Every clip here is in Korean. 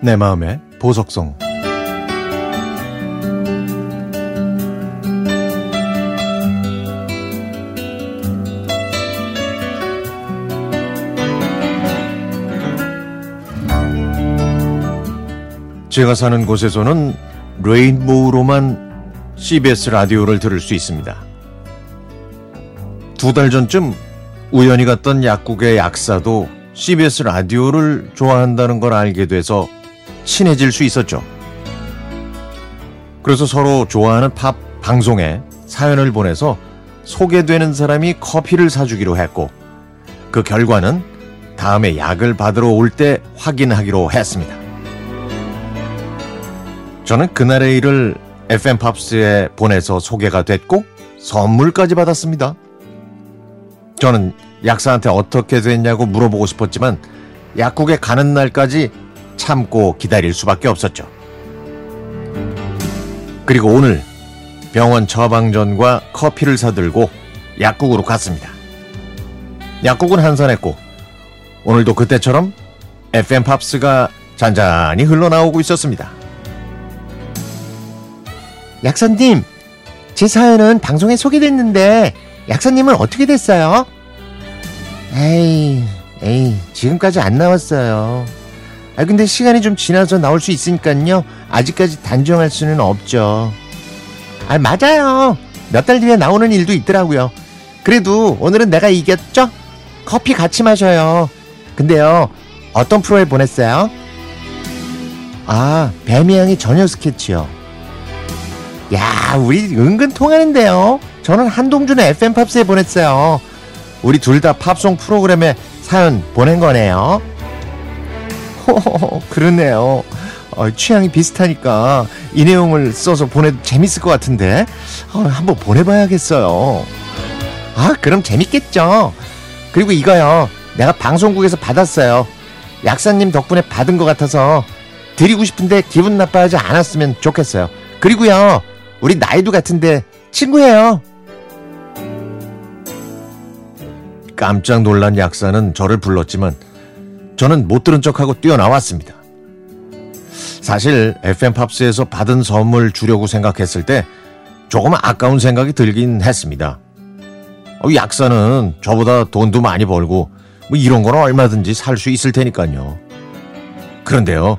내 마음의 보석성 제가 사는 곳에서는 레인보우로만 CBS 라디오를 들을 수 있습니다. 두 달 전쯤 우연히 갔던 약국의 약사도 CBS 라디오를 좋아한다는 걸 알게 돼서 친해질 수 있었죠. 그래서 서로 좋아하는 팝 방송에 사연을 보내서 소개되는 사람이 커피를 사주기로 했고 그 결과는 다음에 약을 받으러 올 때 확인하기로 했습니다. 저는 그날의 일을 FM 팝스에 보내서 소개가 됐고 선물까지 받았습니다. 저는 약사한테 어떻게 됐냐고 물어보고 싶었지만 약국에 가는 날까지 참고 기다릴 수밖에 없었죠. 그리고 오늘 병원 처방전과 커피를 사들고 약국으로 갔습니다. 약국은 한산했고 오늘도 그때처럼 FM 팝스가 잔잔히 흘러나오고 있었습니다. 약사님, 제 사연은 방송에 소개됐는데 약사님은 어떻게 됐어요? 에이, 에이, 지금까지 안 나왔어요. 아, 근데 시간이 좀 지나서 나올 수 있으니까요. 아직까지 단정할 수는 없죠. 아, 맞아요. 몇 달 뒤에 나오는 일도 있더라고요. 그래도 오늘은 내가 이겼죠? 커피 같이 마셔요. 근데요, 어떤 프로에 보냈어요? 아, 뱀이양의 저녁 스케치요. 야, 우리 은근 통하는데요. 저는 한동준의 FM팝스에 보냈어요. 우리 둘 다 팝송 프로그램에 사연 보낸 거네요. 호호호, 그러네요. 어, 취향이 비슷하니까 이 내용을 써서 보내도 재밌을 것 같은데 어, 한번 보내봐야겠어요. 아, 그럼 재밌겠죠. 그리고 이거요. 내가 방송국에서 받았어요. 약사님 덕분에 받은 것 같아서 드리고 싶은데 기분 나빠하지 않았으면 좋겠어요. 그리고요. 우리 나이도 같은데 친구예요. 깜짝 놀란 약사는 저를 불렀지만 저는 못 들은 척하고 뛰어나왔습니다. 사실 FM 팝스에서 받은 선물 주려고 생각했을 때 조금 아까운 생각이 들긴 했습니다. 어, 약사는 저보다 돈도 많이 벌고 뭐 이런 거는 얼마든지 살 수 있을 테니까요. 그런데요,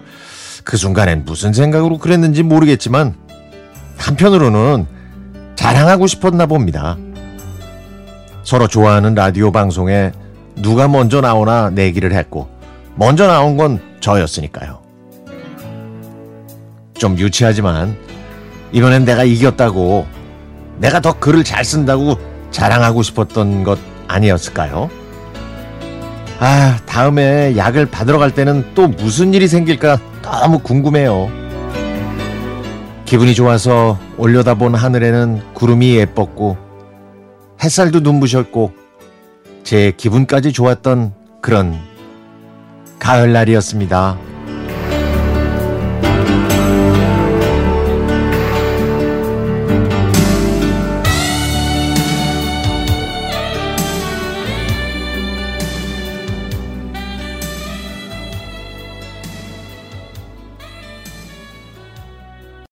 그 순간엔 무슨 생각으로 그랬는지 모르겠지만 한편으로는 자랑하고 싶었나 봅니다. 서로 좋아하는 라디오 방송에 누가 먼저 나오나 내기를 했고 먼저 나온 건 저였으니까요. 좀 유치하지만 이번엔 내가 이겼다고 내가 더 글을 잘 쓴다고 자랑하고 싶었던 것 아니었을까요? 아, 다음에 약을 받으러 갈 때는 또 무슨 일이 생길까 너무 궁금해요. 기분이 좋아서 올려다본 하늘에는 구름이 예뻤고 햇살도 눈부셨고 제 기분까지 좋았던 그런 가을날이었습니다.